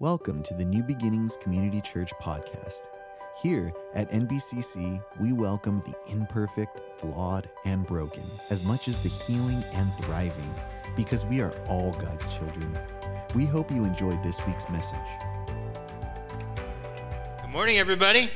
Welcome to the New Beginnings Community Church podcast. Here at NBCC, we welcome the imperfect, flawed, and broken as much as the healing and thriving because we are all God's children. We hope you enjoyed this week's message. Good morning, everybody.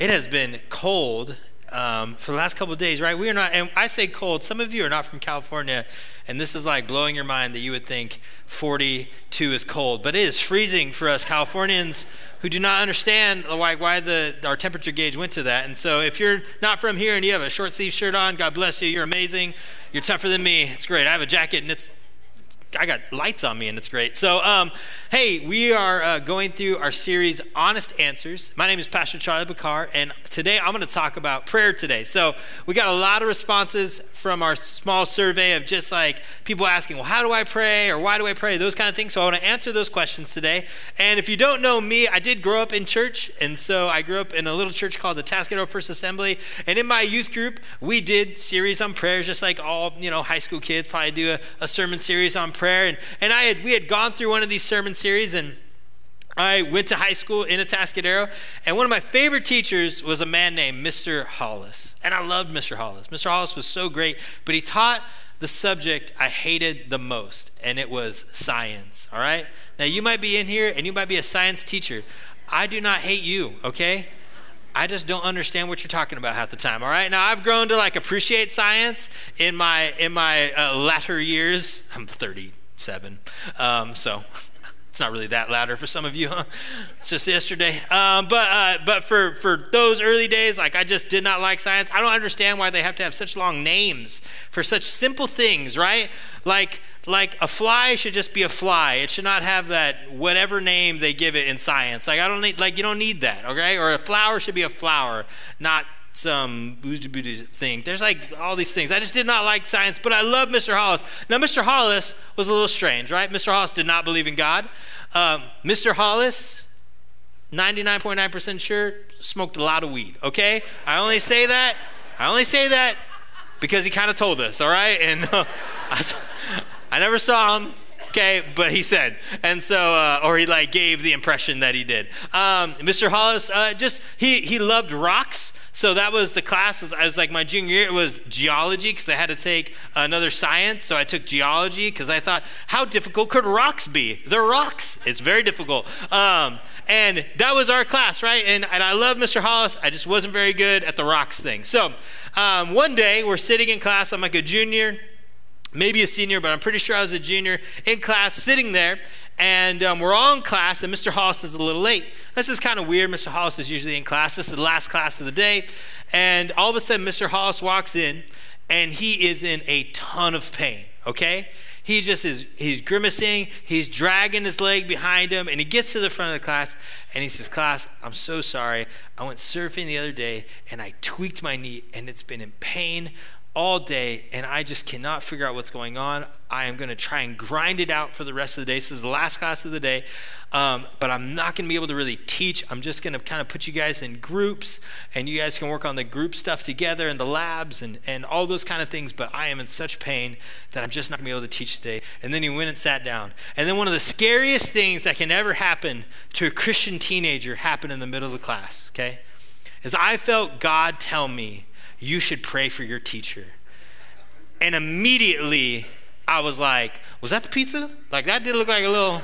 It has been cold um, for the last couple days, right? We are not, and I say cold. Some of you are not from California, and this is like blowing your mind that you would think 42 is cold, but it is freezing for us Californians who do not understand why, why the our temperature gauge went to that. And so, if you're not from here and you have a short sleeve shirt on, God bless you. You're amazing. You're tougher than me. It's great. I have a jacket, and it's I got lights on me and it's great. So, um, hey, we are uh, going through our series, Honest Answers. My name is Pastor Charlie Bakar, and today I'm going to talk about prayer today. So, we got a lot of responses from our small survey of just like people asking, well, how do I pray or why do I pray? Those kind of things. So, I want to answer those questions today. And if you don't know me, I did grow up in church. And so, I grew up in a little church called the Atascadero First Assembly. And in my youth group, we did series on prayers, just like all, you know, high school kids probably do a, a sermon series on prayer. And, and I had, we had gone through one of these sermon series and I went to high school in Atascadero, and one of my favorite teachers was a man named Mr. Hollis. And I loved Mr. Hollis. Mr. Hollis was so great, but he taught the subject I hated the most, and it was science, all right? Now, you might be in here and you might be a science teacher. I do not hate you, okay? I just don't understand what you're talking about half the time. All right. Now I've grown to like appreciate science in my in my uh, latter years. I'm 37, um, so it's not really that louder for some of you, huh? It's just yesterday. Um, but uh, but for for those early days, like I just did not like science. I don't understand why they have to have such long names for such simple things, right? Like like a fly should just be a fly. It should not have that whatever name they give it in science. Like I don't need like you don't need that, okay? Or a flower should be a flower, not some thing. There's like all these things. I just did not like science, but I love Mr. Hollis. Now, Mr. Hollis was a little strange, right? Mr. Hollis did not believe in God. Um, Mr. Hollis, 99.9% sure, smoked a lot of weed, okay? I only say that, I only say that because he kind of told us, all right? And uh, I, I never saw him, okay but he said and so uh, or he like gave the impression that he did um, mr hollis uh, just he he loved rocks so that was the class. I was like my junior year. It was geology because I had to take another science. So I took geology because I thought, how difficult could rocks be? They're rocks. It's very difficult. Um, and that was our class, right? And, and I love Mr. Hollis. I just wasn't very good at the rocks thing. So um, one day we're sitting in class. I'm like a junior maybe a senior, but I'm pretty sure I was a junior in class sitting there. And um, we're all in class, and Mr. Hollis is a little late. This is kind of weird. Mr. Hollis is usually in class. This is the last class of the day. And all of a sudden, Mr. Hollis walks in, and he is in a ton of pain, okay? He just is, he's grimacing, he's dragging his leg behind him, and he gets to the front of the class, and he says, Class, I'm so sorry. I went surfing the other day, and I tweaked my knee, and it's been in pain all day and I just cannot figure out what's going on. I am going to try and grind it out for the rest of the day. This is the last class of the day, um, but I'm not going to be able to really teach. I'm just going to kind of put you guys in groups and you guys can work on the group stuff together and the labs and, and all those kind of things. But I am in such pain that I'm just not going to be able to teach today. And then he went and sat down. And then one of the scariest things that can ever happen to a Christian teenager happened in the middle of the class, okay? Is I felt God tell me, you should pray for your teacher. And immediately I was like, was that the pizza? Like that did look like a little,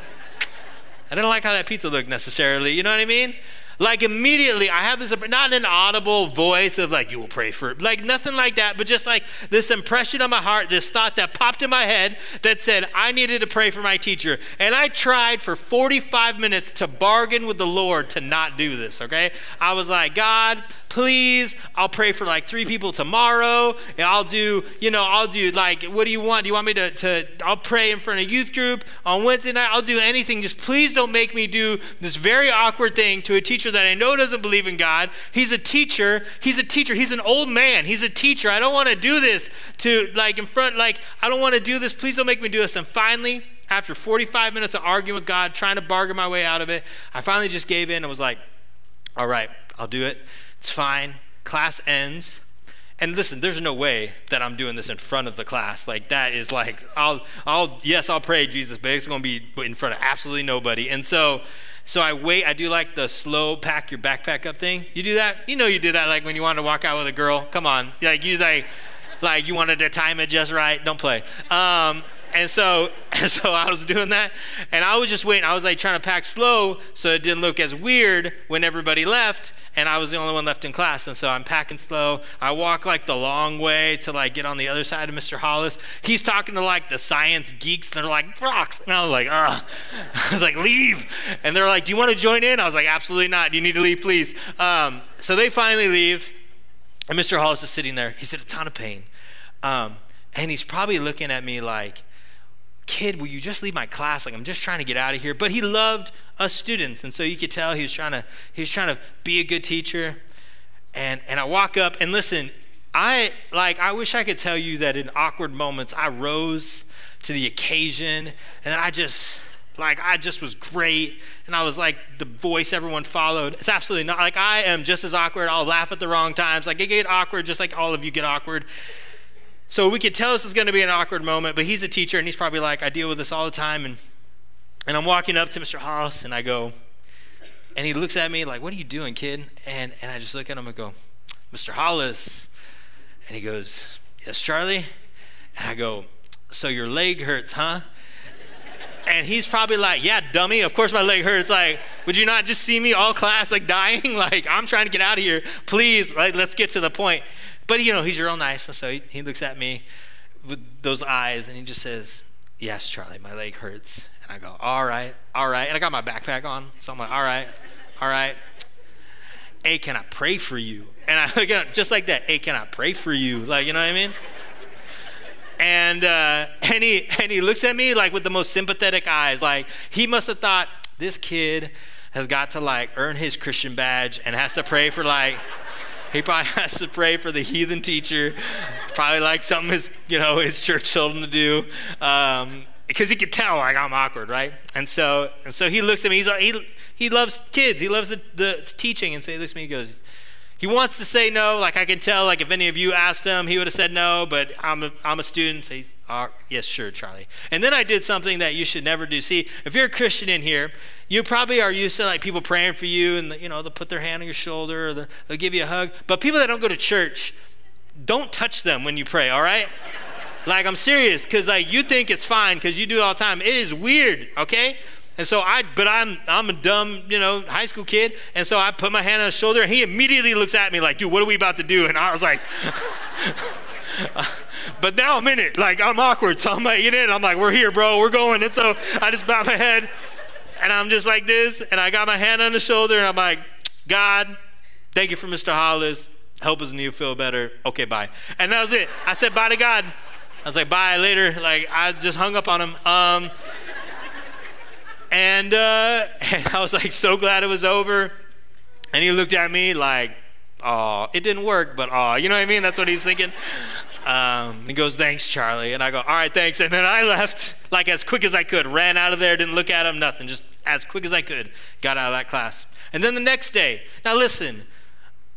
I didn't like how that pizza looked necessarily. You know what I mean? Like immediately, I have this, not an audible voice of like, you will pray for, it, like nothing like that, but just like this impression on my heart, this thought that popped in my head that said, I needed to pray for my teacher. And I tried for 45 minutes to bargain with the Lord to not do this, okay? I was like, God, please i'll pray for like three people tomorrow and i'll do you know i'll do like what do you want? Do you want me to, to i'll pray in front of youth group on wednesday night? I'll do anything. Just please don't make me do this very awkward thing to a teacher that i know doesn't believe in god. He's a teacher. He's a teacher. He's an old man. He's a teacher. I don't want to do this to like in front like i don't want to do this. Please don't make me do this. And finally after 45 minutes of arguing with god trying to bargain my way out of it i finally just gave in and was like all right i'll do it it's fine. Class ends. and listen, there's no way that I'm doing this in front of the class. Like that is like, I'll, I'll, yes, I'll pray Jesus, but it's going to be in front of absolutely nobody. And so, so I wait. I do like the slow pack your backpack up thing. You do that? You know you did that like when you want to walk out with a girl. Come on, like you like, like you wanted to time it just right. Don't play. Um, and so, and so I was doing that, and I was just waiting. I was like trying to pack slow so it didn't look as weird when everybody left, and I was the only one left in class. And so I'm packing slow. I walk like the long way to like get on the other side of Mr. Hollis. He's talking to like the science geeks. And they're like rocks, and I was like, ugh. I was like, leave. And they're like, do you want to join in? I was like, absolutely not. You need to leave, please. Um, so they finally leave, and Mr. Hollis is sitting there. He's in a ton of pain. Um, and he's probably looking at me like, kid, will you just leave my class? Like, I'm just trying to get out of here. But he loved us students. And so you could tell he was trying to, he was trying to be a good teacher. And, and I walk up and listen, I like, I wish I could tell you that in awkward moments, I rose to the occasion and I just, like, I just was great. And I was like the voice everyone followed. It's absolutely not like I am just as awkward. I'll laugh at the wrong times. Like, I get awkward just like all of you get awkward. So we could tell this is going to be an awkward moment, but he's a teacher and he's probably like, I deal with this all the time. And, and I'm walking up to Mr. Hollis and I go, and he looks at me like, What are you doing, kid? And, and I just look at him and go, Mr. Hollis. And he goes, Yes, Charlie. And I go, So your leg hurts, huh? And he's probably like, Yeah, dummy, of course my leg hurts. Like, would you not just see me all class like dying? Like, I'm trying to get out of here. Please, like, let's get to the point. But you know, he's real nice. So he, he looks at me with those eyes and he just says, Yes, Charlie, my leg hurts. And I go, All right, all right. And I got my backpack on. So I'm like, All right, all right. Hey, can I pray for you? And I look at him just like that. Hey, can I pray for you? Like, you know what I mean? And uh, and he and he looks at me like with the most sympathetic eyes. Like he must have thought this kid has got to like earn his Christian badge and has to pray for like he probably has to pray for the heathen teacher. Probably like something his, you know, his church told him to do. Um, because he could tell like I'm awkward, right? And so, and so he looks at me. He's like, he he loves kids. He loves the, the teaching, and so he looks at me. He goes, he wants to say no. Like I can tell. Like if any of you asked him, he would have said no. But I'm a, I'm a student. So he's yes, sure, Charlie. And then I did something that you should never do. See, if you're a Christian in here, you probably are used to like people praying for you and, you know, they'll put their hand on your shoulder or they'll give you a hug. But people that don't go to church, don't touch them when you pray, all right? like, I'm serious because like you think it's fine because you do it all the time. It is weird, okay? And so I, but I'm, I'm a dumb, you know, high school kid. And so I put my hand on his shoulder and he immediately looks at me like, dude, what are we about to do? And I was like, but now I'm in it. Like, I'm awkward. So I'm like, you know, I'm like, we're here, bro. We're going. And so I just bow my head and I'm just like this, and I got my hand on the shoulder, and I'm like, God, thank you for Mr. Hollis. Help us you feel better. Okay, bye. And that was it. I said bye to God. I was like, bye later. Like, I just hung up on him. Um, and, uh, and I was like, so glad it was over. And he looked at me like, oh, it didn't work, but oh, you know what I mean? That's what he's thinking. Um, he goes, thanks, Charlie. And I go, all right, thanks. And then I left like as quick as I could, ran out of there, didn't look at him, nothing, just as quick as I could, got out of that class. And then the next day, now listen,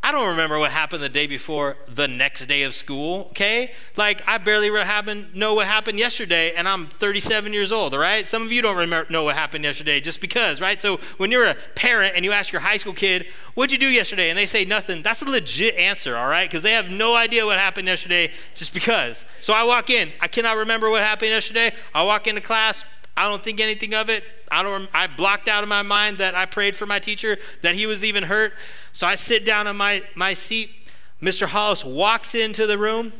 I don't remember what happened the day before the next day of school, okay? Like, I barely happen, know what happened yesterday, and I'm 37 years old, all right? Some of you don't remember, know what happened yesterday just because, right? So when you're a parent and you ask your high school kid, what'd you do yesterday? And they say nothing, that's a legit answer, all right? Because they have no idea what happened yesterday just because. So I walk in, I cannot remember what happened yesterday. I walk into class, I don't think anything of it. I don't. I blocked out of my mind that I prayed for my teacher, that he was even hurt. So I sit down on my my seat. Mr. Hollis walks into the room,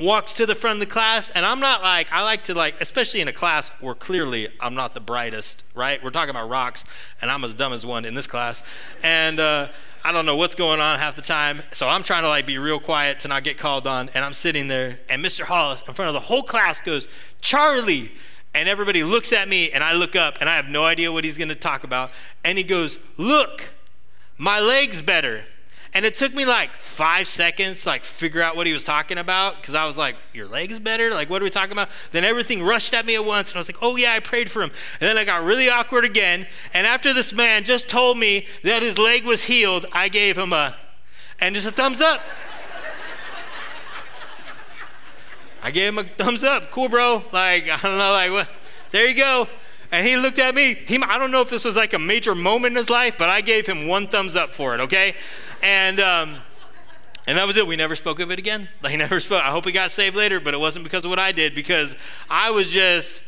walks to the front of the class, and I'm not like I like to like, especially in a class where clearly I'm not the brightest, right? We're talking about rocks, and I'm as dumb as one in this class, and. Uh, I don't know what's going on half the time. So I'm trying to like be real quiet to not get called on. And I'm sitting there, and Mr. Hollis in front of the whole class goes, Charlie, and everybody looks at me and I look up and I have no idea what he's going to talk about. And he goes, Look, my leg's better. And it took me like five seconds to like figure out what he was talking about because I was like, Your leg's better? Like, what are we talking about? Then everything rushed at me at once and I was like, Oh, yeah, I prayed for him. And then I got really awkward again. And after this man just told me that his leg was healed, I gave him a, and just a thumbs up. I gave him a thumbs up. Cool, bro. Like, I don't know, like, what? There you go. And he looked at me. He, I don't know if this was like a major moment in his life, but I gave him one thumbs up for it, okay? And, um, and that was it. We never spoke of it again. Like, never spoke. I hope he got saved later, but it wasn't because of what I did, because I was just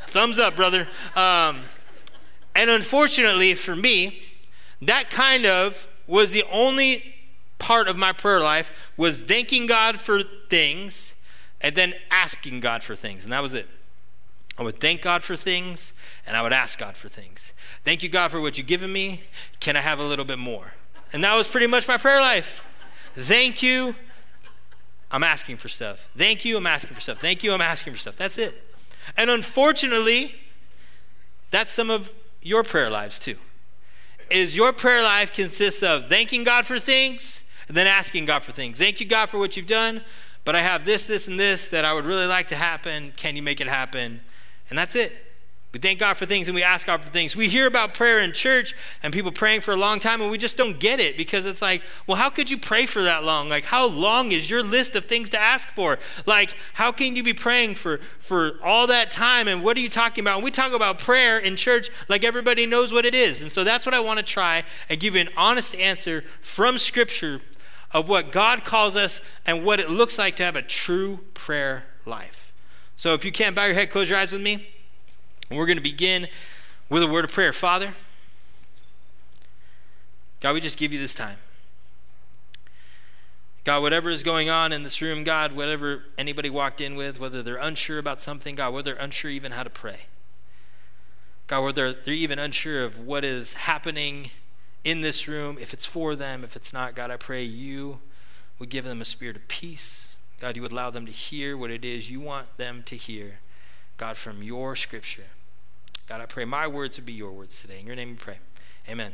thumbs up, brother. Um, and unfortunately for me, that kind of was the only part of my prayer life was thanking God for things and then asking God for things. And that was it. I would thank God for things and I would ask God for things. Thank you, God, for what you've given me. Can I have a little bit more? And that was pretty much my prayer life. Thank you. I'm asking for stuff. Thank you. I'm asking for stuff. Thank you. I'm asking for stuff. That's it. And unfortunately, that's some of your prayer lives too. Is your prayer life consists of thanking God for things and then asking God for things. Thank you, God, for what you've done, but I have this, this, and this that I would really like to happen. Can you make it happen? And that's it. We thank God for things and we ask God for things. We hear about prayer in church and people praying for a long time and we just don't get it because it's like, well, how could you pray for that long? Like, how long is your list of things to ask for? Like, how can you be praying for, for all that time and what are you talking about? When we talk about prayer in church, like everybody knows what it is. And so that's what I want to try and give you an honest answer from Scripture of what God calls us and what it looks like to have a true prayer life. So if you can't bow your head, close your eyes with me. We're going to begin with a word of prayer. Father, God, we just give you this time. God, whatever is going on in this room, God, whatever anybody walked in with, whether they're unsure about something, God, whether they're unsure even how to pray. God, whether they're even unsure of what is happening in this room, if it's for them, if it's not, God, I pray you would give them a spirit of peace. God, you would allow them to hear what it is you want them to hear, God, from your scripture. God, I pray my words would be your words today. In your name we pray. Amen.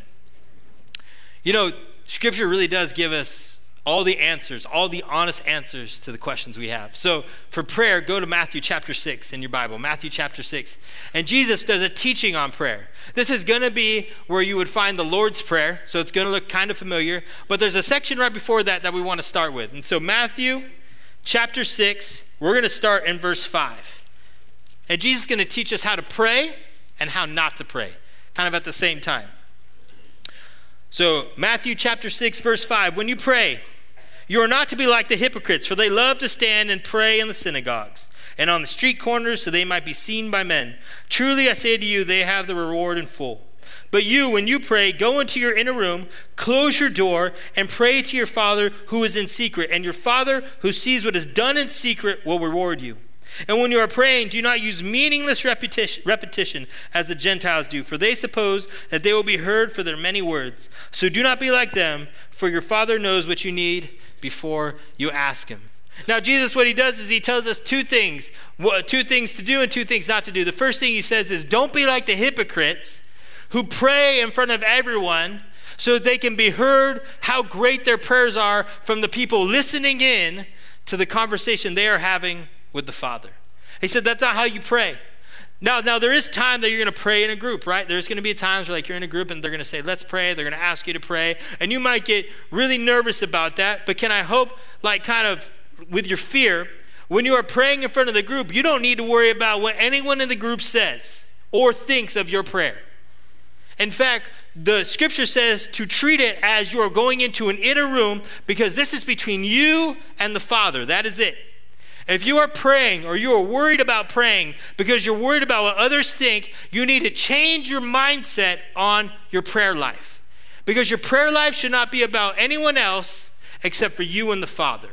You know, Scripture really does give us all the answers, all the honest answers to the questions we have. So for prayer, go to Matthew chapter 6 in your Bible, Matthew chapter 6. And Jesus does a teaching on prayer. This is going to be where you would find the Lord's Prayer, so it's going to look kind of familiar. But there's a section right before that that we want to start with. And so, Matthew chapter 6, we're going to start in verse 5. And Jesus is going to teach us how to pray and how not to pray, kind of at the same time. So, Matthew chapter 6, verse 5 when you pray, you are not to be like the hypocrites, for they love to stand and pray in the synagogues and on the street corners so they might be seen by men. Truly, I say to you, they have the reward in full. But you, when you pray, go into your inner room, close your door, and pray to your Father who is in secret. And your Father who sees what is done in secret will reward you. And when you are praying, do not use meaningless repetition, repetition, as the Gentiles do, for they suppose that they will be heard for their many words. So do not be like them, for your Father knows what you need before you ask Him. Now, Jesus, what he does is he tells us two things two things to do and two things not to do. The first thing he says is don't be like the hypocrites who pray in front of everyone so that they can be heard how great their prayers are from the people listening in to the conversation they are having with the Father. He said, That's not how you pray. Now, now there is time that you're going to pray in a group, right? There's going to be times where like you're in a group and they're going to say, "Let's pray." They're going to ask you to pray, and you might get really nervous about that. But can I hope, like, kind of with your fear, when you are praying in front of the group, you don't need to worry about what anyone in the group says or thinks of your prayer. In fact, the scripture says to treat it as you are going into an inner room because this is between you and the Father. That is it. If you are praying or you are worried about praying because you're worried about what others think, you need to change your mindset on your prayer life. Because your prayer life should not be about anyone else except for you and the Father.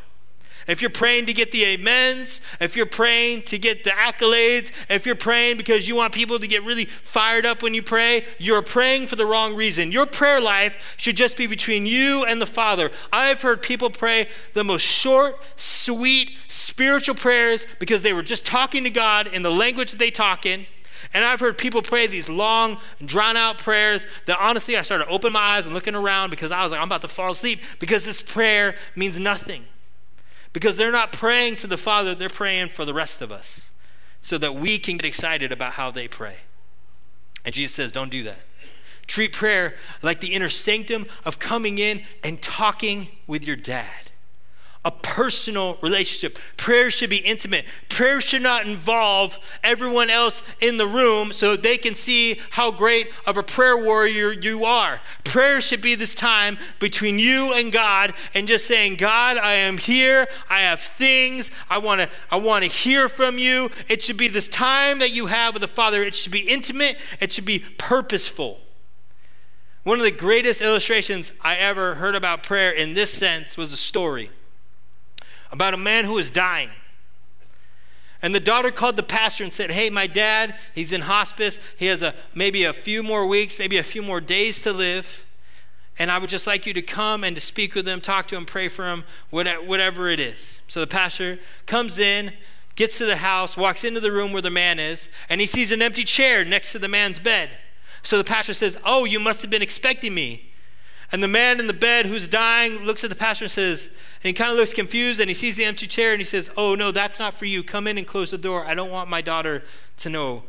If you're praying to get the amens, if you're praying to get the accolades, if you're praying because you want people to get really fired up when you pray, you're praying for the wrong reason. Your prayer life should just be between you and the Father. I've heard people pray the most short, sweet, spiritual prayers because they were just talking to God in the language that they talk in. And I've heard people pray these long, drawn out prayers that honestly I started opening my eyes and looking around because I was like, I'm about to fall asleep because this prayer means nothing. Because they're not praying to the Father, they're praying for the rest of us so that we can get excited about how they pray. And Jesus says, don't do that. Treat prayer like the inner sanctum of coming in and talking with your dad. A personal relationship. Prayer should be intimate. Prayer should not involve everyone else in the room so they can see how great of a prayer warrior you are. Prayer should be this time between you and God and just saying, God, I am here. I have things. I want to I want to hear from you. It should be this time that you have with the Father. It should be intimate. It should be purposeful. One of the greatest illustrations I ever heard about prayer in this sense was a story about a man who was dying. And the daughter called the pastor and said, Hey, my dad, he's in hospice. He has a, maybe a few more weeks, maybe a few more days to live. And I would just like you to come and to speak with him, talk to him, pray for him, whatever it is. So the pastor comes in, gets to the house, walks into the room where the man is, and he sees an empty chair next to the man's bed. So the pastor says, Oh, you must have been expecting me. And the man in the bed who's dying looks at the pastor and says, and he kind of looks confused and he sees the empty chair and he says, Oh, no, that's not for you. Come in and close the door. I don't want my daughter to know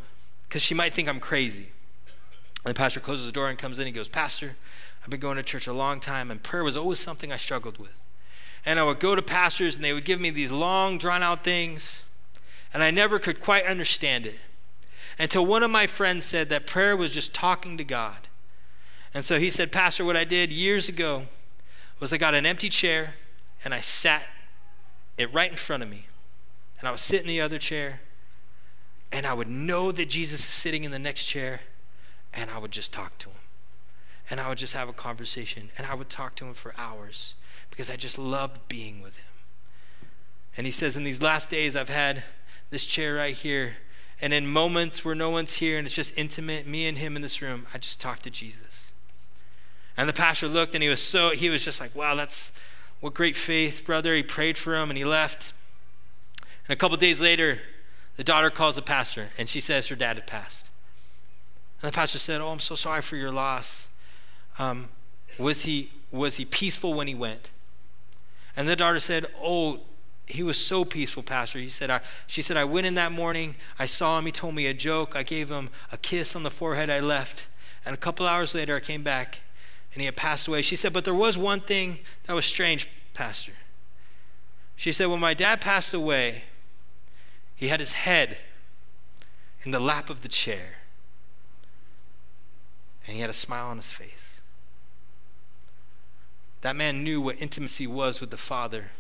because she might think I'm crazy. And the pastor closes the door and comes in. He goes, Pastor, I've been going to church a long time and prayer was always something I struggled with. And I would go to pastors and they would give me these long, drawn out things and I never could quite understand it until one of my friends said that prayer was just talking to God. And so he said, Pastor, what I did years ago was I got an empty chair and I sat it right in front of me. And I would sit in the other chair and I would know that Jesus is sitting in the next chair and I would just talk to him. And I would just have a conversation and I would talk to him for hours because I just loved being with him. And he says, In these last days, I've had this chair right here. And in moments where no one's here and it's just intimate, me and him in this room, I just talk to Jesus. And the pastor looked and he was so, he was just like, wow, that's what great faith, brother. He prayed for him and he left. And a couple days later, the daughter calls the pastor and she says her dad had passed. And the pastor said, Oh, I'm so sorry for your loss. Um, was, he, was he peaceful when he went? And the daughter said, Oh, he was so peaceful, Pastor. He said, I, she said, I went in that morning. I saw him. He told me a joke. I gave him a kiss on the forehead. I left. And a couple hours later, I came back and he had passed away. She said, But there was one thing that was strange, Pastor. She said, When my dad passed away, he had his head in the lap of the chair, and he had a smile on his face. That man knew what intimacy was with the Father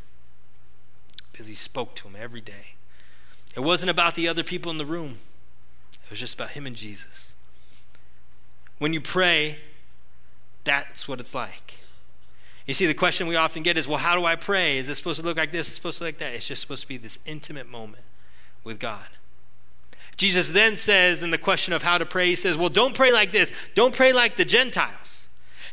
because he spoke to him every day. It wasn't about the other people in the room, it was just about him and Jesus. When you pray, that's what it's like. You see, the question we often get is, well, how do I pray? Is it supposed to look like this? Is it supposed to look like that? It's just supposed to be this intimate moment with God. Jesus then says, in the question of how to pray, he says, well, don't pray like this. Don't pray like the Gentiles.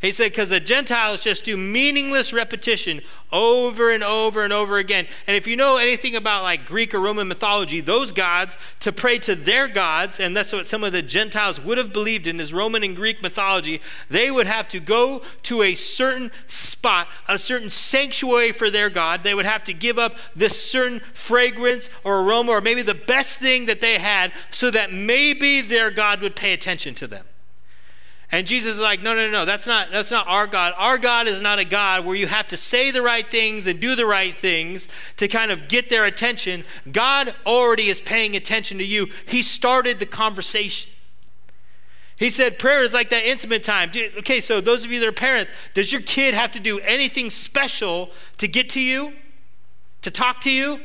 He said, because the Gentiles just do meaningless repetition over and over and over again. And if you know anything about like Greek or Roman mythology, those gods, to pray to their gods, and that's what some of the Gentiles would have believed in this Roman and Greek mythology, they would have to go to a certain spot, a certain sanctuary for their God. They would have to give up this certain fragrance or aroma, or maybe the best thing that they had, so that maybe their God would pay attention to them. And Jesus is like, no, no, no, that's not, that's not our God. Our God is not a God where you have to say the right things and do the right things to kind of get their attention. God already is paying attention to you. He started the conversation. He said prayer is like that intimate time. Okay, so those of you that are parents, does your kid have to do anything special to get to you? To talk to you?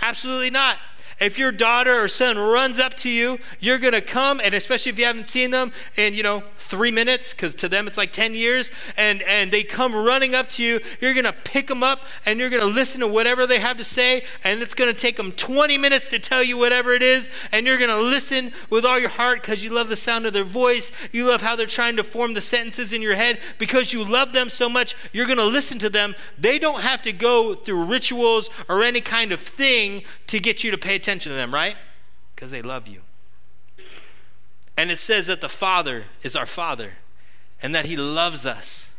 Absolutely not. If your daughter or son runs up to you, you're going to come, and especially if you haven't seen them in, you know, three minutes, because to them it's like 10 years, and, and they come running up to you, you're going to pick them up and you're going to listen to whatever they have to say, and it's going to take them 20 minutes to tell you whatever it is, and you're going to listen with all your heart because you love the sound of their voice. You love how they're trying to form the sentences in your head because you love them so much, you're going to listen to them. They don't have to go through rituals or any kind of thing to get you to pay attention attention to them, right? Because they love you. And it says that the Father is our Father and that He loves us.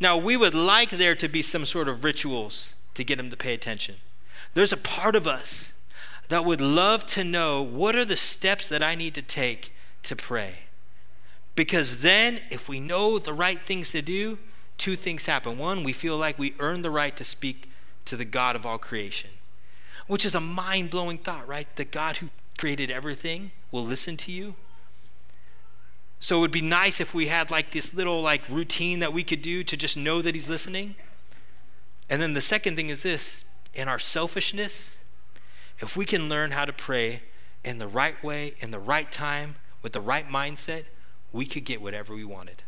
Now, we would like there to be some sort of rituals to get Him to pay attention. There's a part of us that would love to know what are the steps that I need to take to pray. Because then, if we know the right things to do, two things happen. One, we feel like we earn the right to speak to the God of all creation. Which is a mind blowing thought, right? The God who created everything will listen to you. So it would be nice if we had like this little like routine that we could do to just know that he's listening. And then the second thing is this in our selfishness, if we can learn how to pray in the right way, in the right time, with the right mindset, we could get whatever we wanted.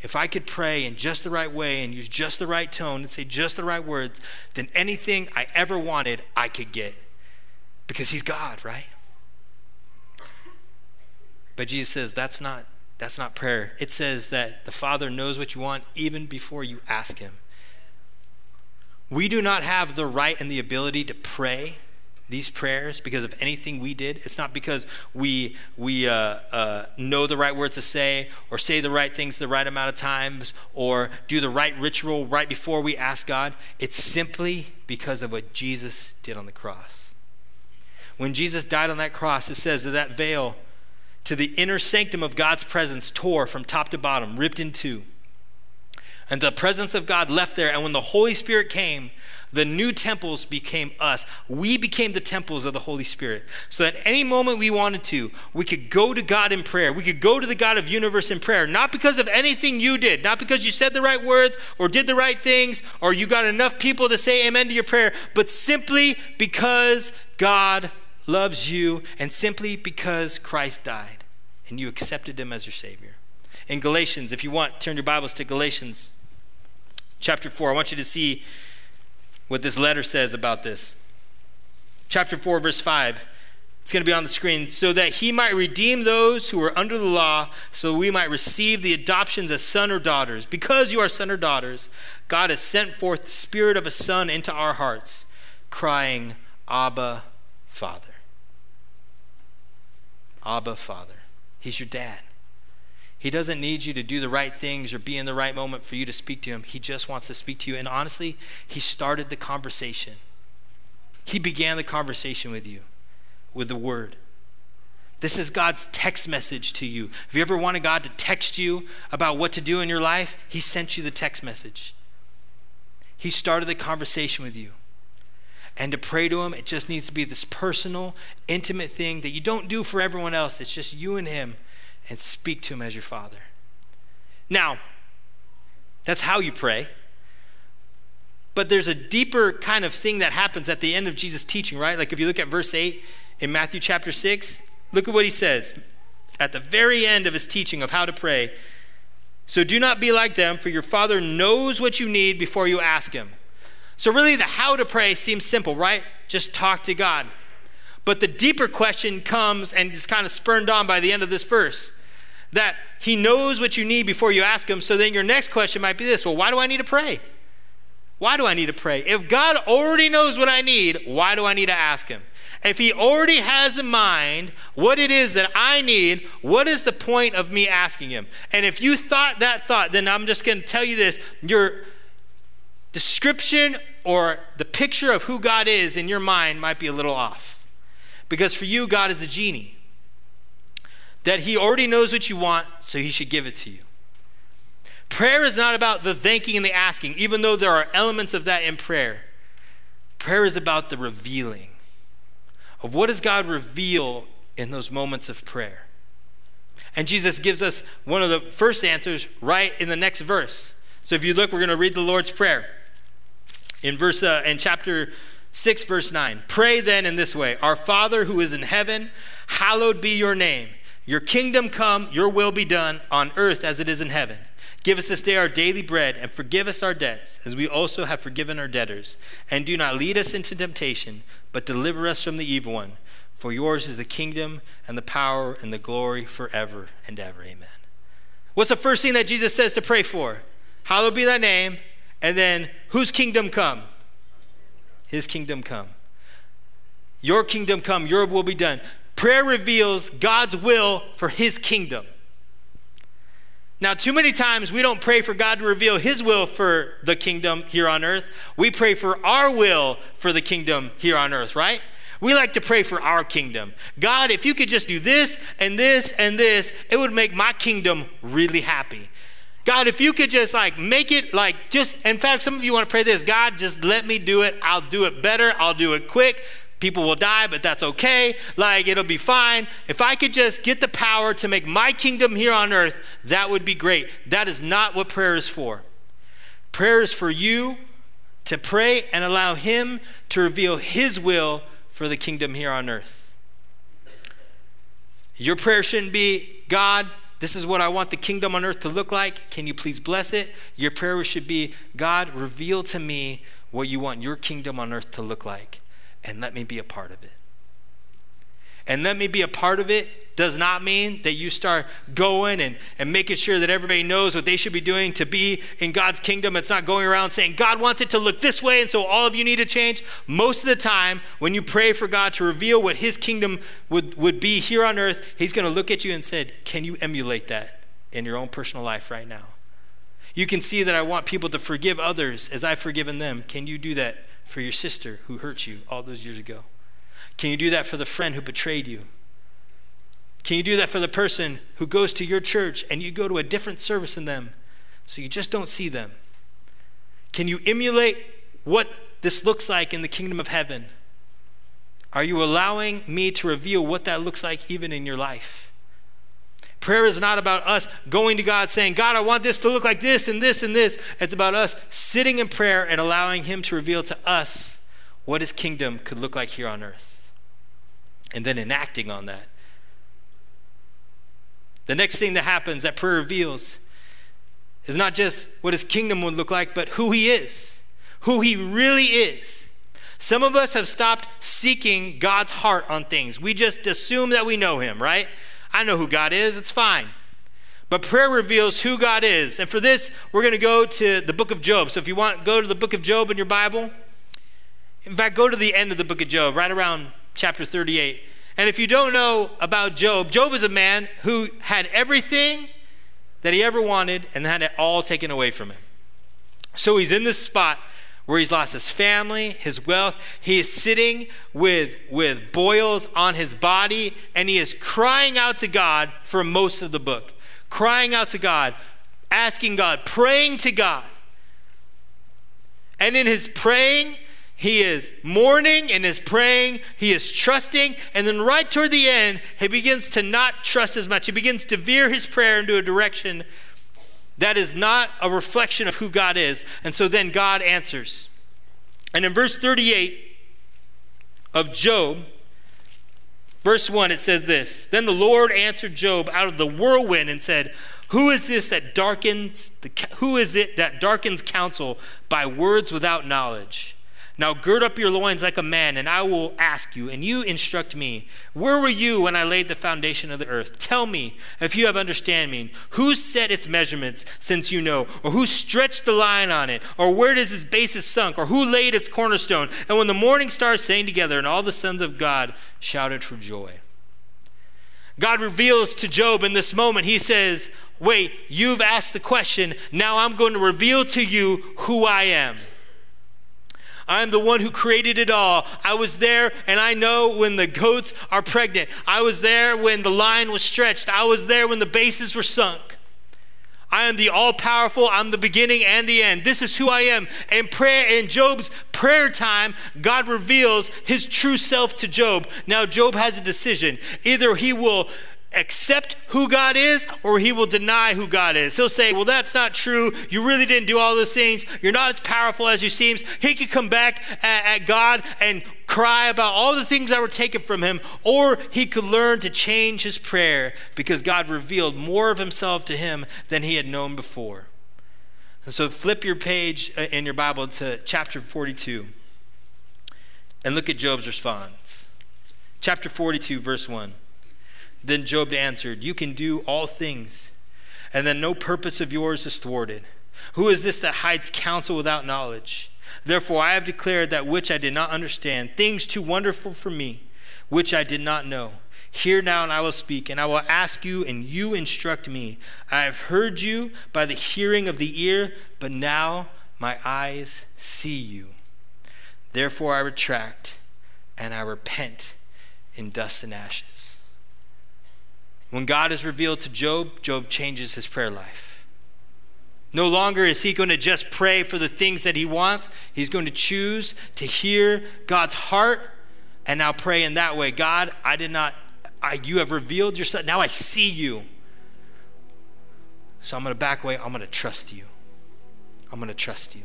If I could pray in just the right way and use just the right tone and say just the right words, then anything I ever wanted, I could get. Because He's God, right? But Jesus says that's not that's not prayer. It says that the Father knows what you want even before you ask him. We do not have the right and the ability to pray these prayers because of anything we did. It's not because we we uh, uh, know the right words to say, or say the right things the right amount of times, or do the right ritual right before we ask God. It's simply because of what Jesus did on the cross. When Jesus died on that cross, it says that that veil to the inner sanctum of God's presence tore from top to bottom, ripped in two. And the presence of God left there. And when the Holy Spirit came, the new temples became us. We became the temples of the Holy Spirit. So that any moment we wanted to, we could go to God in prayer. We could go to the God of universe in prayer, not because of anything you did, not because you said the right words or did the right things or you got enough people to say amen to your prayer, but simply because God loves you and simply because Christ died and you accepted him as your Savior. In Galatians, if you want, turn your Bibles to Galatians chapter 4. I want you to see what this letter says about this. Chapter 4, verse 5. It's going to be on the screen. So that he might redeem those who are under the law, so we might receive the adoptions as son or daughters. Because you are son or daughters, God has sent forth the spirit of a son into our hearts, crying, Abba, Father. Abba, Father. He's your dad. He doesn't need you to do the right things or be in the right moment for you to speak to him. He just wants to speak to you. And honestly, he started the conversation. He began the conversation with you with the word. This is God's text message to you. Have you ever wanted God to text you about what to do in your life? He sent you the text message. He started the conversation with you. And to pray to Him, it just needs to be this personal, intimate thing that you don't do for everyone else. It's just you and Him and speak to him as your father. Now, that's how you pray. But there's a deeper kind of thing that happens at the end of Jesus' teaching, right? Like if you look at verse 8 in Matthew chapter 6, look at what he says at the very end of his teaching of how to pray. So do not be like them, for your Father knows what you need before you ask him. So, really, the how to pray seems simple, right? Just talk to God. But the deeper question comes and is kind of spurned on by the end of this verse that he knows what you need before you ask him. So then your next question might be this well, why do I need to pray? Why do I need to pray? If God already knows what I need, why do I need to ask him? If he already has in mind what it is that I need, what is the point of me asking him? And if you thought that thought, then I'm just going to tell you this your description or the picture of who God is in your mind might be a little off. Because for you, God is a genie that He already knows what you want, so He should give it to you. Prayer is not about the thanking and the asking, even though there are elements of that in prayer. Prayer is about the revealing of what does God reveal in those moments of prayer. And Jesus gives us one of the first answers right in the next verse. So if you look, we're going to read the Lord's Prayer in verse uh, in chapter 6 verse 9. Pray then in this way, Our Father who is in heaven, hallowed be your name. Your kingdom come, your will be done on earth as it is in heaven. Give us this day our daily bread, and forgive us our debts, as we also have forgiven our debtors. And do not lead us into temptation, but deliver us from the evil one. For yours is the kingdom, and the power, and the glory forever and ever. Amen. What's the first thing that Jesus says to pray for? Hallowed be thy name. And then, whose kingdom come? His kingdom come. Your kingdom come, your will be done. Prayer reveals God's will for his kingdom. Now, too many times we don't pray for God to reveal his will for the kingdom here on earth. We pray for our will for the kingdom here on earth, right? We like to pray for our kingdom. God, if you could just do this and this and this, it would make my kingdom really happy. God, if you could just like make it like just, in fact, some of you want to pray this God, just let me do it. I'll do it better. I'll do it quick. People will die, but that's okay. Like, it'll be fine. If I could just get the power to make my kingdom here on earth, that would be great. That is not what prayer is for. Prayer is for you to pray and allow Him to reveal His will for the kingdom here on earth. Your prayer shouldn't be, God, this is what I want the kingdom on earth to look like. Can you please bless it? Your prayer should be, God, reveal to me what you want your kingdom on earth to look like, and let me be a part of it. And let me be a part of it does not mean that you start going and, and making sure that everybody knows what they should be doing to be in God's kingdom. It's not going around saying, God wants it to look this way, and so all of you need to change. Most of the time, when you pray for God to reveal what his kingdom would, would be here on earth, he's going to look at you and said, Can you emulate that in your own personal life right now? You can see that I want people to forgive others as I've forgiven them. Can you do that for your sister who hurt you all those years ago? Can you do that for the friend who betrayed you? Can you do that for the person who goes to your church and you go to a different service than them so you just don't see them? Can you emulate what this looks like in the kingdom of heaven? Are you allowing me to reveal what that looks like even in your life? Prayer is not about us going to God saying, God, I want this to look like this and this and this. It's about us sitting in prayer and allowing Him to reveal to us what His kingdom could look like here on earth. And then enacting on that the next thing that happens that prayer reveals is not just what his kingdom would look like, but who he is, who he really is. Some of us have stopped seeking God's heart on things. We just assume that we know him, right? I know who God is, it's fine. But prayer reveals who God is. And for this, we're going to go to the book of Job. So if you want, go to the book of Job in your Bible. In fact, go to the end of the book of Job, right around chapter 38. And if you don't know about Job, Job is a man who had everything that he ever wanted and had it all taken away from him. So he's in this spot where he's lost his family, his wealth. He is sitting with, with boils on his body, and he is crying out to God for most of the book. Crying out to God, asking God, praying to God. And in his praying, he is mourning and is praying. He is trusting. And then, right toward the end, he begins to not trust as much. He begins to veer his prayer into a direction that is not a reflection of who God is. And so then God answers. And in verse 38 of Job, verse 1, it says this Then the Lord answered Job out of the whirlwind and said, who is this that darkens the, who is it that darkens counsel by words without knowledge? Now gird up your loins like a man, and I will ask you, and you instruct me. Where were you when I laid the foundation of the earth? Tell me, if you have understanding, who set its measurements, since you know, or who stretched the line on it, or where does its basis sunk, or who laid its cornerstone? And when the morning stars sang together, and all the sons of God shouted for joy. God reveals to Job in this moment, he says, Wait, you've asked the question, now I'm going to reveal to you who I am. I'm the one who created it all. I was there and I know when the goats are pregnant. I was there when the line was stretched. I was there when the bases were sunk. I am the all powerful. I'm the beginning and the end. This is who I am. And prayer in Job's prayer time, God reveals his true self to Job. Now Job has a decision. Either he will accept who God is or he will deny who God is. He'll say, Well, that's not true. You really didn't do all those things. You're not as powerful as you seem. He could come back at, at, God and cry about all the things that were taken from him, or he could learn to change his prayer because God revealed more of himself to him than he had known before. And so flip your page uh, in your Bible to chapter 42 and look at Job's response. Chapter 42, verse 1. Then Job answered, You can do all things, and then no purpose of yours is thwarted. Who is this that hides counsel without knowledge? Therefore, I have declared that which I did not understand, things too wonderful for me, which I did not know. Hear now, and I will speak, and I will ask you, and you instruct me. I have heard you by the hearing of the ear, but now my eyes see you. Therefore, I retract, and I repent in dust and ashes. When God is revealed to Job, Job changes his prayer life. No longer is he going to just pray for the things that he wants. He's going to choose to hear God's heart and now pray in that way. God, I did not, I, you have revealed yourself. Now I see you. So I'm going to back away. I'm going to trust you. I'm going to trust you.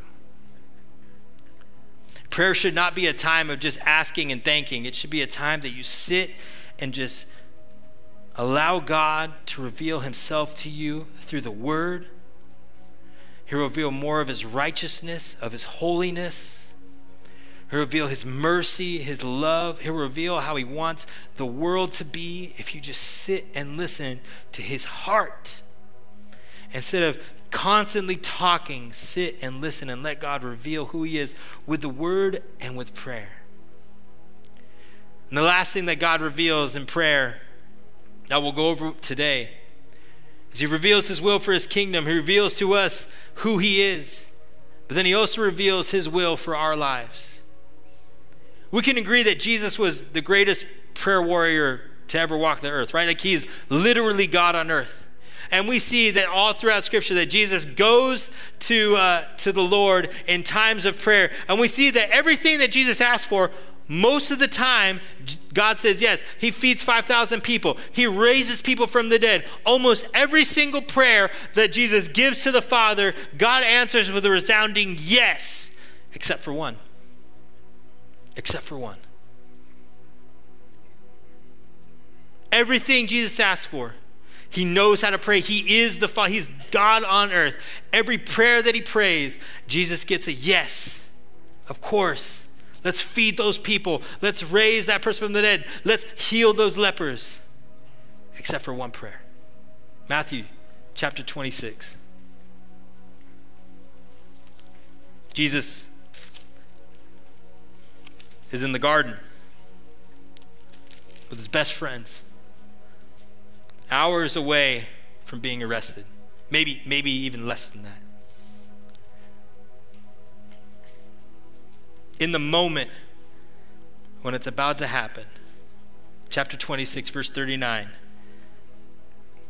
Prayer should not be a time of just asking and thanking. It should be a time that you sit and just allow God to reveal himself to you through the word. He'll reveal more of his righteousness, of his holiness. He'll reveal his mercy, his love. He'll reveal how he wants the world to be if you just sit and listen to his heart. Instead of constantly talking, sit and listen and let God reveal who He is with the Word and with prayer. And the last thing that God reveals in prayer that we'll go over today As He reveals His will for His kingdom. He reveals to us who He is, but then He also reveals His will for our lives. We can agree that Jesus was the greatest prayer warrior to ever walk the earth, right? Like He's literally God on earth. And we see that all throughout Scripture that Jesus goes to, uh, to the Lord in times of prayer. And we see that everything that Jesus asked for, most of the time, God says yes. He feeds 5,000 people, He raises people from the dead. Almost every single prayer that Jesus gives to the Father, God answers with a resounding yes, except for one. Except for one. Everything Jesus asked for, he knows how to pray. He is the Father. He's God on earth. Every prayer that he prays, Jesus gets a yes. Of course. Let's feed those people. Let's raise that person from the dead. Let's heal those lepers. Except for one prayer. Matthew chapter 26. Jesus is in the garden with his best friends hours away from being arrested. Maybe, maybe even less than that. In the moment when it's about to happen, chapter 26, verse 39,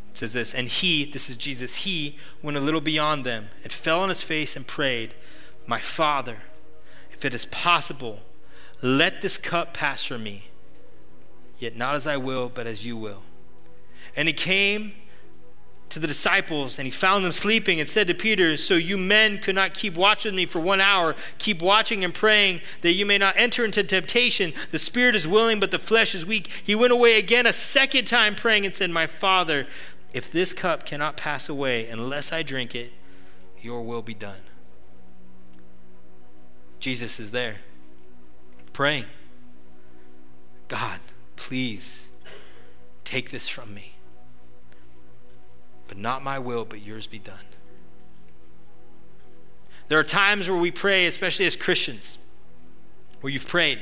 it says this And he, this is Jesus, he went a little beyond them and fell on his face and prayed, My Father, if it is possible, let this cup pass from me, yet not as I will, but as you will. And he came to the disciples and he found them sleeping and said to Peter, So you men could not keep watch with me for one hour. Keep watching and praying that you may not enter into temptation. The spirit is willing, but the flesh is weak. He went away again a second time praying and said, My Father, if this cup cannot pass away unless I drink it, your will be done. Jesus is there praying, God, please take this from me. But not my will, but yours be done. There are times where we pray, especially as Christians, where you've prayed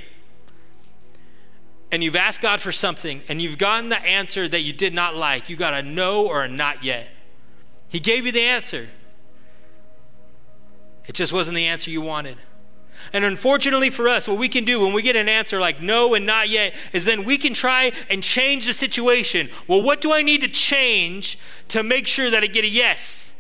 and you've asked God for something and you've gotten the answer that you did not like. You got a no or a not yet. He gave you the answer. It just wasn't the answer you wanted. And unfortunately for us, what we can do when we get an answer like no and not yet is then we can try and change the situation. Well, what do I need to change to make sure that I get a yes?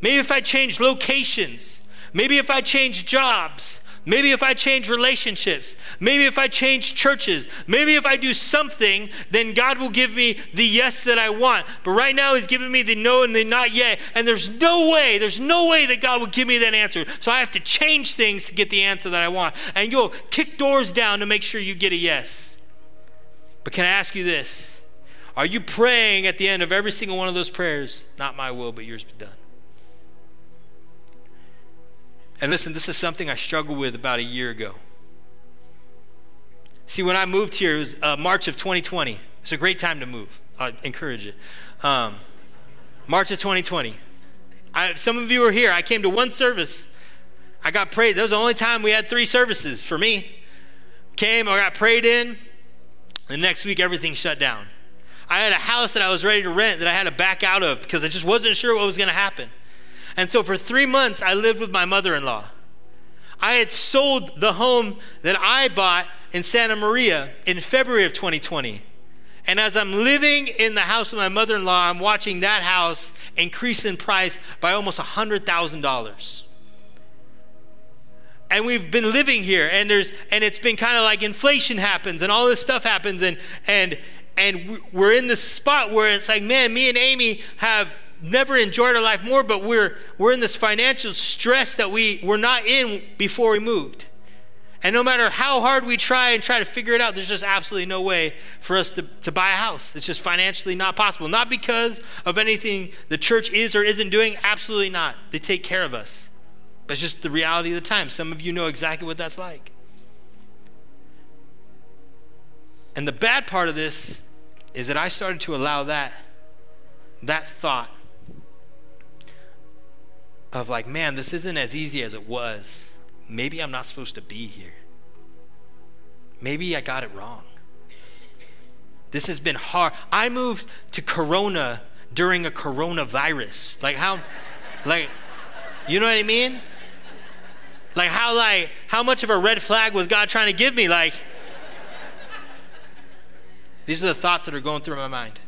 Maybe if I change locations, maybe if I change jobs, Maybe if I change relationships, maybe if I change churches, maybe if I do something, then God will give me the yes that I want. But right now, He's giving me the no and the not yet. And there's no way, there's no way that God will give me that answer. So I have to change things to get the answer that I want. And you'll kick doors down to make sure you get a yes. But can I ask you this? Are you praying at the end of every single one of those prayers, not my will, but yours be done? And listen, this is something I struggled with about a year ago. See, when I moved here, it was uh, March of 2020. It's a great time to move. I encourage it. Um, March of 2020. I, some of you are here. I came to one service. I got prayed. That was the only time we had three services for me. Came, I got prayed in. The next week, everything shut down. I had a house that I was ready to rent that I had to back out of because I just wasn't sure what was going to happen. And so for three months, I lived with my mother in law. I had sold the home that I bought in Santa Maria in February of 2020. And as I'm living in the house of my mother in law, I'm watching that house increase in price by almost $100,000 and we've been living here and there's and it's been kind of like inflation happens and all this stuff happens and and and we're in this spot where it's like man me and amy have never enjoyed our life more but we're we're in this financial stress that we were not in before we moved. And no matter how hard we try and try to figure it out there's just absolutely no way for us to, to buy a house. It's just financially not possible. Not because of anything the church is or isn't doing absolutely not. They take care of us. But it's just the reality of the time. Some of you know exactly what that's like. And the bad part of this is that I started to allow that that thought of like, man, this isn't as easy as it was. Maybe I'm not supposed to be here. Maybe I got it wrong. This has been hard. I moved to Corona during a coronavirus. Like how like you know what I mean? Like how like how much of a red flag was God trying to give me? Like these are the thoughts that are going through my mind.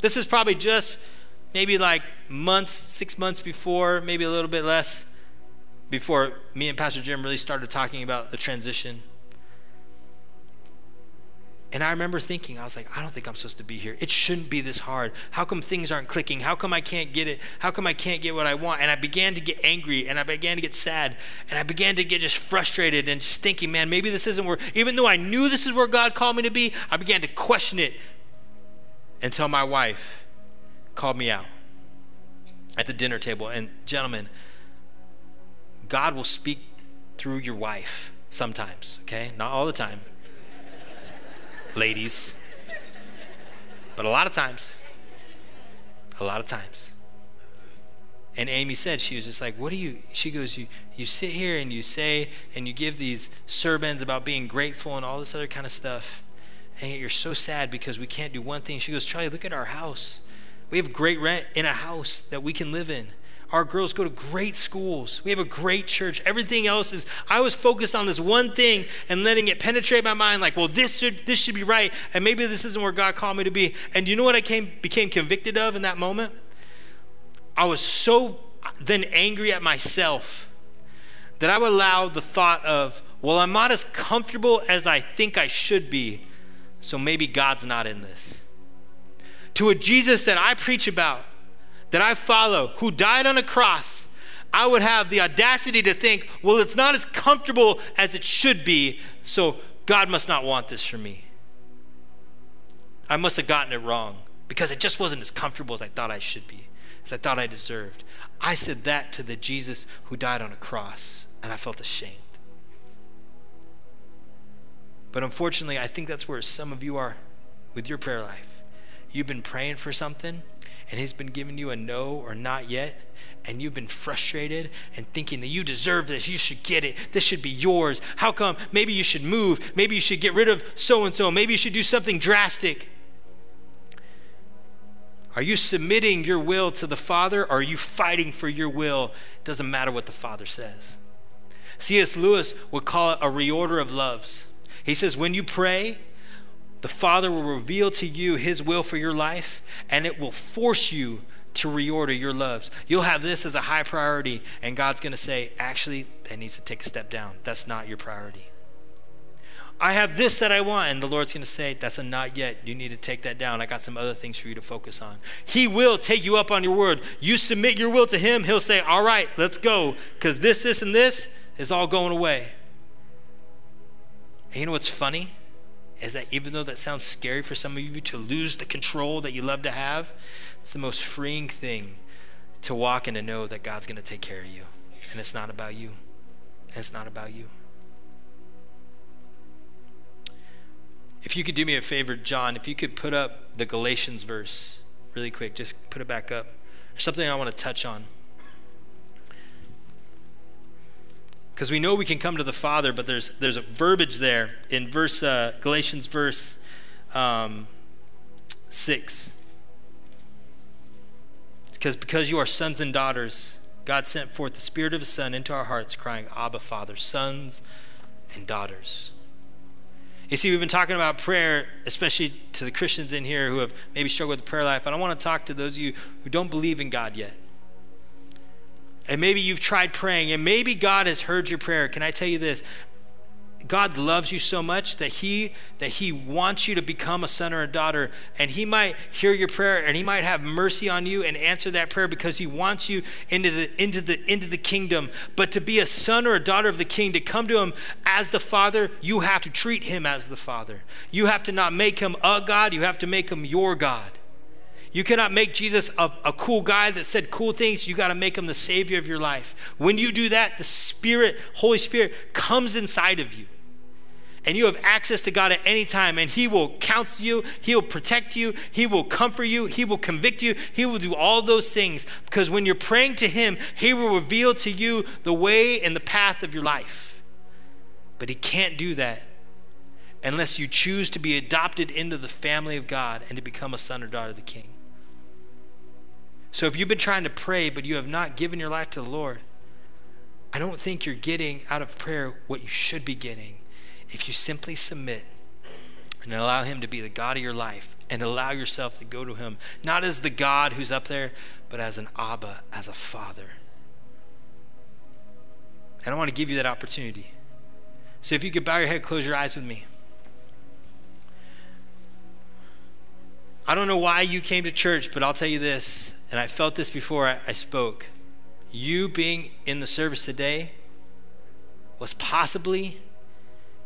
This is probably just maybe like months, six months before, maybe a little bit less, before me and Pastor Jim really started talking about the transition. And I remember thinking, I was like, I don't think I'm supposed to be here. It shouldn't be this hard. How come things aren't clicking? How come I can't get it? How come I can't get what I want? And I began to get angry and I began to get sad and I began to get just frustrated and just thinking, man, maybe this isn't where, even though I knew this is where God called me to be, I began to question it until my wife called me out at the dinner table. And gentlemen, God will speak through your wife sometimes, okay? Not all the time ladies. But a lot of times, a lot of times. And Amy said, she was just like, What do you, she goes, you, you sit here and you say, and you give these sermons about being grateful and all this other kind of stuff. And yet you're so sad because we can't do one thing. She goes, Charlie, look at our house. We have great rent in a house that we can live in. Our girls go to great schools. We have a great church. Everything else is, I was focused on this one thing and letting it penetrate my mind like, well, this should, this should be right. And maybe this isn't where God called me to be. And you know what I came, became convicted of in that moment? I was so then angry at myself that I would allow the thought of, well, I'm not as comfortable as I think I should be, so maybe God's not in this. To a Jesus that I preach about, that I follow, who died on a cross, I would have the audacity to think, well, it's not as comfortable as it should be, so God must not want this for me. I must have gotten it wrong because it just wasn't as comfortable as I thought I should be, as I thought I deserved. I said that to the Jesus who died on a cross, and I felt ashamed. But unfortunately, I think that's where some of you are with your prayer life. You've been praying for something, and He's been giving you a no or not yet, and you've been frustrated and thinking that you deserve this, you should get it, this should be yours. How come? Maybe you should move, maybe you should get rid of so and so, maybe you should do something drastic. Are you submitting your will to the Father or are you fighting for your will? It doesn't matter what the Father says. C.S. Lewis would call it a reorder of loves. He says, when you pray, the Father will reveal to you His will for your life, and it will force you to reorder your loves. You'll have this as a high priority, and God's going to say, actually, that needs to take a step down. That's not your priority. I have this that I want, and the Lord's going to say, That's a not yet. You need to take that down. I got some other things for you to focus on. He will take you up on your word. You submit your will to Him, He'll say, All right, let's go, because this, this, and this is all going away. And you know what's funny? Is that even though that sounds scary for some of you to lose the control that you love to have, it's the most freeing thing to walk and to know that God's going to take care of you. And it's not about you. It's not about you. If you could do me a favor, John, if you could put up the Galatians verse really quick, just put it back up. There's something I want to touch on. Because we know we can come to the Father, but there's there's a verbiage there in verse uh, Galatians verse um, six. Because because you are sons and daughters, God sent forth the Spirit of His Son into our hearts, crying, "Abba, Father, sons and daughters." You see, we've been talking about prayer, especially to the Christians in here who have maybe struggled with prayer life. But I want to talk to those of you who don't believe in God yet. And maybe you've tried praying, and maybe God has heard your prayer. Can I tell you this? God loves you so much that he that he wants you to become a son or a daughter and he might hear your prayer and he might have mercy on you and answer that prayer because he wants you into the into the into the kingdom but to be a son or a daughter of the king to come to him as the father you have to treat him as the father you have to not make him a god you have to make him your god you cannot make Jesus a, a cool guy that said cool things. You got to make him the savior of your life. When you do that, the Spirit, Holy Spirit, comes inside of you and you have access to God at any time, and He will counsel you, He will protect you, He will comfort you, He will convict you, He will do all those things. Because when you're praying to Him, He will reveal to you the way and the path of your life. But He can't do that unless you choose to be adopted into the family of God and to become a son or daughter of the King. So if you've been trying to pray, but you have not given your life to the Lord, I don't think you're getting out of prayer what you should be getting if you simply submit and allow Him to be the God of your life and allow yourself to go to Him, not as the God who's up there, but as an Abba, as a Father. And I want to give you that opportunity. So if you could bow your head, close your eyes with me. I don't know why you came to church, but I'll tell you this, and I felt this before I, I spoke. You being in the service today was possibly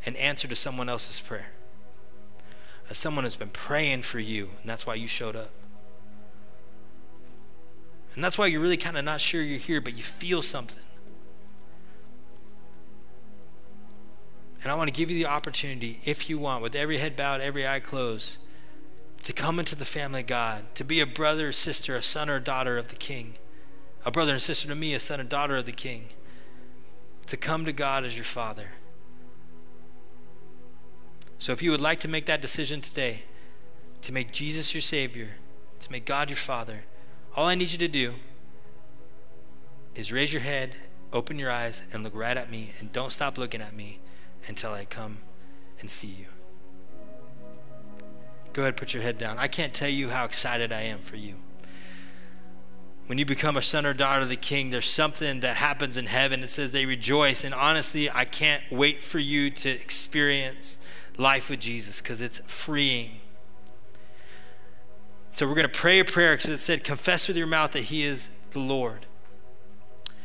an answer to someone else's prayer. As someone has been praying for you, and that's why you showed up. And that's why you're really kind of not sure you're here, but you feel something. And I want to give you the opportunity, if you want, with every head bowed, every eye closed, to come into the family of God, to be a brother or sister, a son or daughter of the King, a brother and sister to me, a son and daughter of the King, to come to God as your Father. So if you would like to make that decision today, to make Jesus your Savior, to make God your Father, all I need you to do is raise your head, open your eyes, and look right at me, and don't stop looking at me until I come and see you. Go ahead, put your head down. I can't tell you how excited I am for you. When you become a son or daughter of the king, there's something that happens in heaven. It says they rejoice. And honestly, I can't wait for you to experience life with Jesus because it's freeing. So we're going to pray a prayer because it said, confess with your mouth that He is the Lord.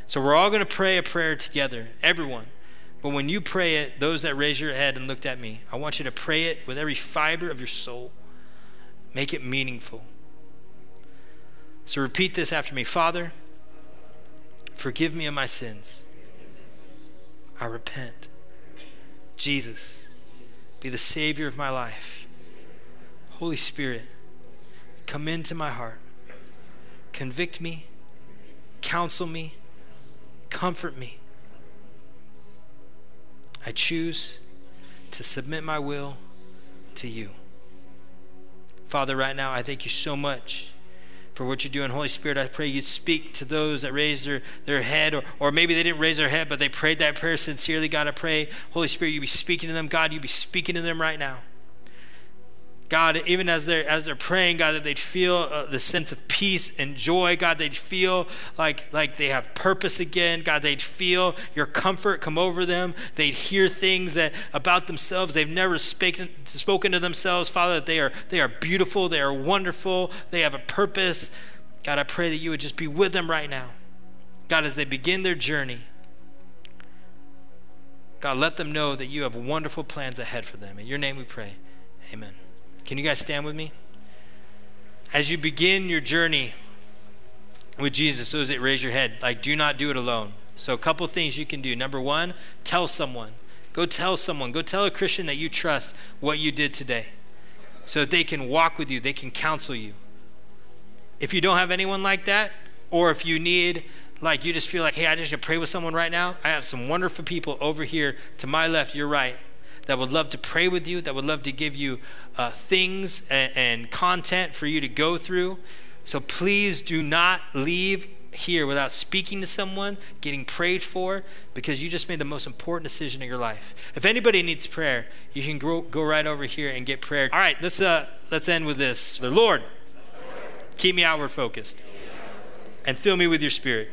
So we're all going to pray a prayer together, everyone. But when you pray it, those that raise your head and looked at me, I want you to pray it with every fiber of your soul. Make it meaningful. So repeat this after me Father, forgive me of my sins. I repent. Jesus be the Savior of my life. Holy Spirit, come into my heart. Convict me, counsel me, comfort me. I choose to submit my will to you. Father, right now, I thank you so much for what you're doing. Holy Spirit, I pray you speak to those that raised their, their head, or, or maybe they didn't raise their head, but they prayed that prayer sincerely. God, I pray, Holy Spirit, you be speaking to them. God, you be speaking to them right now. God, even as they're as they're praying, God, that they'd feel uh, the sense of peace and joy. God, they'd feel like like they have purpose again. God, they'd feel your comfort come over them. They'd hear things that about themselves they've never spoken spoken to themselves. Father, that they are they are beautiful, they are wonderful, they have a purpose. God, I pray that you would just be with them right now. God, as they begin their journey. God, let them know that you have wonderful plans ahead for them. In your name we pray. Amen. Can you guys stand with me? As you begin your journey with Jesus, those that raise your head, like do not do it alone. So, a couple things you can do. Number one, tell someone. Go tell someone. Go tell a Christian that you trust what you did today so that they can walk with you, they can counsel you. If you don't have anyone like that, or if you need, like, you just feel like, hey, I just need to pray with someone right now, I have some wonderful people over here to my left, your right, that would love to pray with you, that would love to give you uh, things and, and content for you to go through. So please do not leave here without speaking to someone, getting prayed for, because you just made the most important decision of your life. If anybody needs prayer, you can go, go right over here and get prayer. All right, let's, uh, let's end with this. The Lord, keep me outward focused and fill me with your spirit.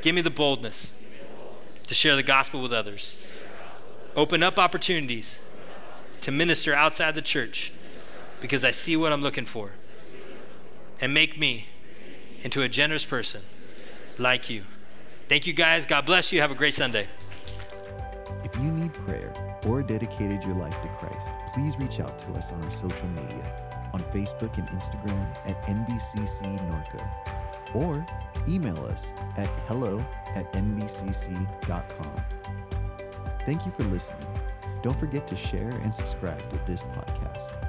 Give me the boldness to share the gospel with others. Open up opportunities to minister outside the church because I see what I'm looking for. And make me into a generous person like you. Thank you guys. God bless you. Have a great Sunday. If you need prayer or dedicated your life to Christ, please reach out to us on our social media on Facebook and Instagram at NBCC Norco or email us at hello at nbcc.com. Thank you for listening. Don't forget to share and subscribe to this podcast.